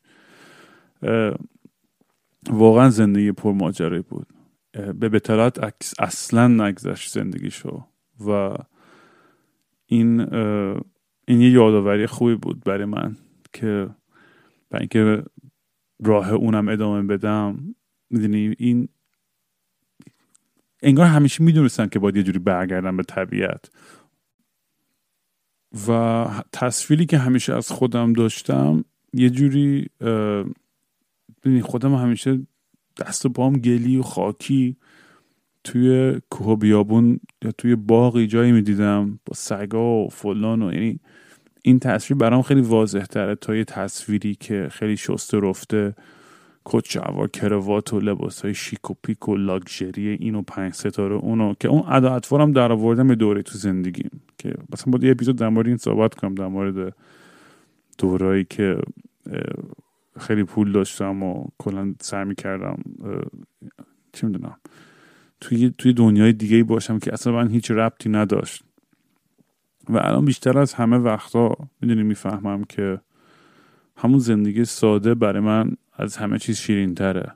[SPEAKER 2] واقعا زندگی پر ماجرایی بود به بتالات اصلا نگذشت زندگیشو و این این یه یادآوری خوبی بود برای من که برای اینکه راه اونم ادامه بدم. می‌دونی این انگار همیشه می‌دونستن که باید یه جوری برگردن به طبیعت. و تصویری که همیشه از خودم داشتم یه جوری خودم همیشه دست و پام گلی و خاکی توی کوه بیابون یا توی باقی جایی می‌دیدم با سگا و فلان و یعنی این تصویر برام خیلی واضح تره تا یه تصویری که خیلی شسته رفته. کت شلوار کروات و لباس های شیک و پیک و لاکچری اینو پنج ستاره اونو که اون ادا اطوارم در آوردم دوره تو زندگیم که مثلا با یه اپیزود در مورد این صحبت کنم در مورد دورایی که خیلی پول داشتم و کلا سعی کردم چی می‌دونم توی توی دنیای دیگه باشم که اصلا من هیچ ربطی نداشت. و الان بیشتر از همه وقتا می‌دونی می‌فهمم که همون زندگی ساده برای من از همه چیز شیرین تره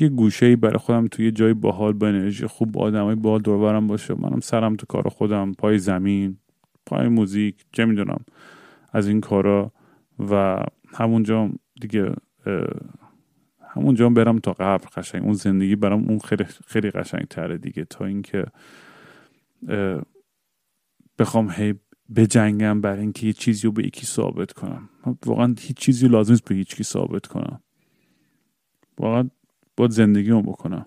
[SPEAKER 2] یه گوشه ای برای خودم توی جای باحال با انرژی خوب با آدمای باحال دوربرم باشه. منم سرم تو کار خودم پای زمین پای موزیک چه می‌دونم از این کارا. و همونجا دیگه همونجا برم تا قبل قشنگ. اون زندگی برام اون خیلی خیلی قشنگ تره دیگه. تا اینکه بخوام هی بجنگم برای اینکه یه چیزی رو به یکی ثابت کنم. واقعا هیچ چیزی لازم نیست به هیچ ثابت کنم. واقعا باید زندگی رو بکنم.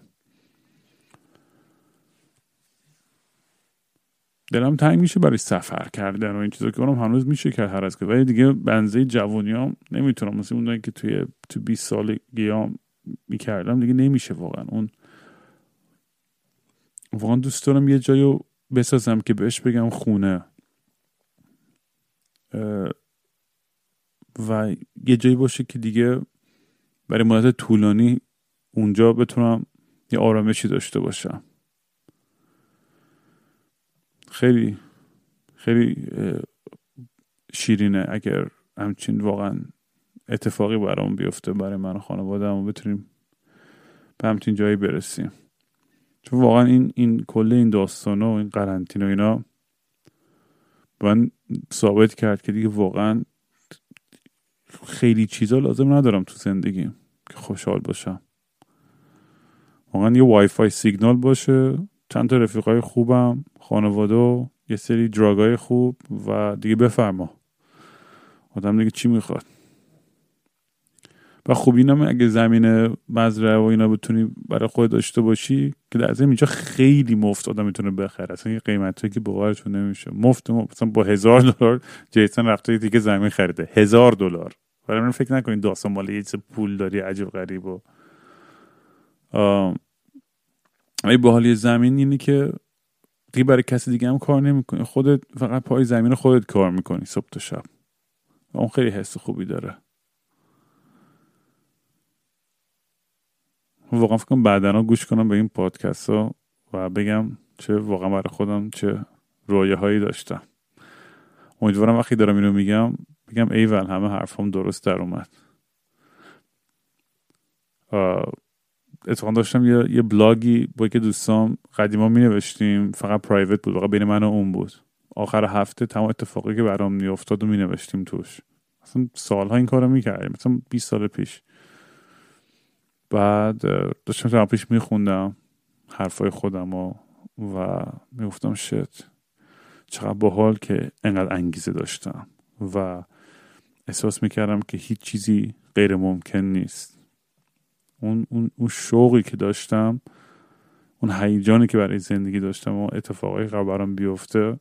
[SPEAKER 2] دلم تنگ میشه برای سفر کردن و این چیزا که اونم هنوز میشه کرد هر از که. ولی دیگه بنزه جوانی هم نمی‌تونم. مثل اون که توی تو 20 سال گیام می‌کردم دیگه نمیشه واقعا. اون واقعا دوست دارم یه جایی بسازم که بهش بگم خونه. و یه جایی باشه که دیگه برای مدت طولانی اونجا بتونم یه آرامشی داشته باشم. خیلی خیلی شیرینه اگر همچین واقعا اتفاقی برام بیفته برای من و خانواده و بتونیم به همچین جایی برسیم. چون واقعا این این کل این داستان و این قرنطینه و اینا من ثابت کرد که دیگه واقعا خیلی چیزا لازم ندارم تو زندگیم که خوشحال باشم. واقعا یه وای فای سیگنال باشه. چند تا رفیقای خوبم خانواده یه سری دراگای خوب و دیگه بفرما. آدم دیگه چی می‌خواد؟ و خوب اینم اگه زمین مزرعه و اینا بتونی برای خود داشته باشی که در زمین اینجا خیلی مفت آدم می‌تونه بخره. اصلا یه قیمتی که باورتون نمیشه. مفت مثلا با هزار دلار جیسن رفته دیگه زمین خریده. هزار دلار. برای من فکر نکنید داستان مال یه پول داری عجب غریب و ولی با حالی زمین اینه که دیگه برای کسی دیگه هم کار نمی‌کنی. خودت فقط پای زمین خودت کار می‌کنی صبح تا شب. و اون خیلی حس خوبی داره. واقعا فکر کنم بعدنا گوش کنم به این پادکست ها و بگم چه واقعا برای خودم چه رویه هایی داشتم. امیدوارم وقتی دارم اینو میگم بگم ایول همه حرفام درست در اومد. اتفاقا داشتم یه, یه بلاگی با که دوستام قدیما می نوشتیم فقط پرایوت بود واقعا بین من و اون بود. آخر هفته تمام اتفاقی که برام میافتاد و می نوشتیم توش. اصلا سالها این کارو می‌کردیم. مثلا 20 سال پیش. بعد داشتم تا پیش میخوندم حرفای خودم و, و می‌گفتم شت چقدر باحال که انقدر انگیزه داشتم و احساس می‌کردم که هیچ چیزی غیر ممکن نیست. اون, اون, اون شوقی که داشتم اون هیجانی که برای زندگی داشتم و اتفاقای قبل برام بیفته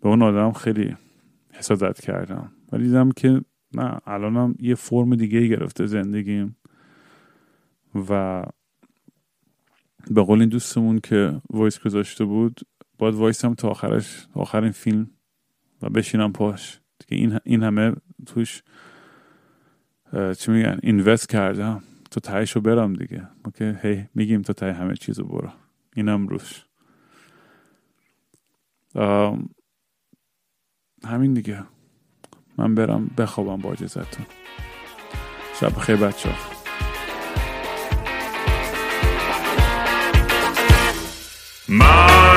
[SPEAKER 2] به اون آدم خیلی حسادت کردم. ولی دیدم که نه الانم یه فرم دیگه گرفته زندگیم. و به قول این دوستمون که voice گذاشته بود باید وایسم تا آخرش آخر این فیلم و بشینم پاش. دیگه این, این همه توش چی میگن؟ اینوست کردم تو تایشو برم دیگه. ما هی میگیم تو تای همه چیزو برو. اینم روش. همین دیگه. من برم بخوابم با اجازتون شب خیلی بچه در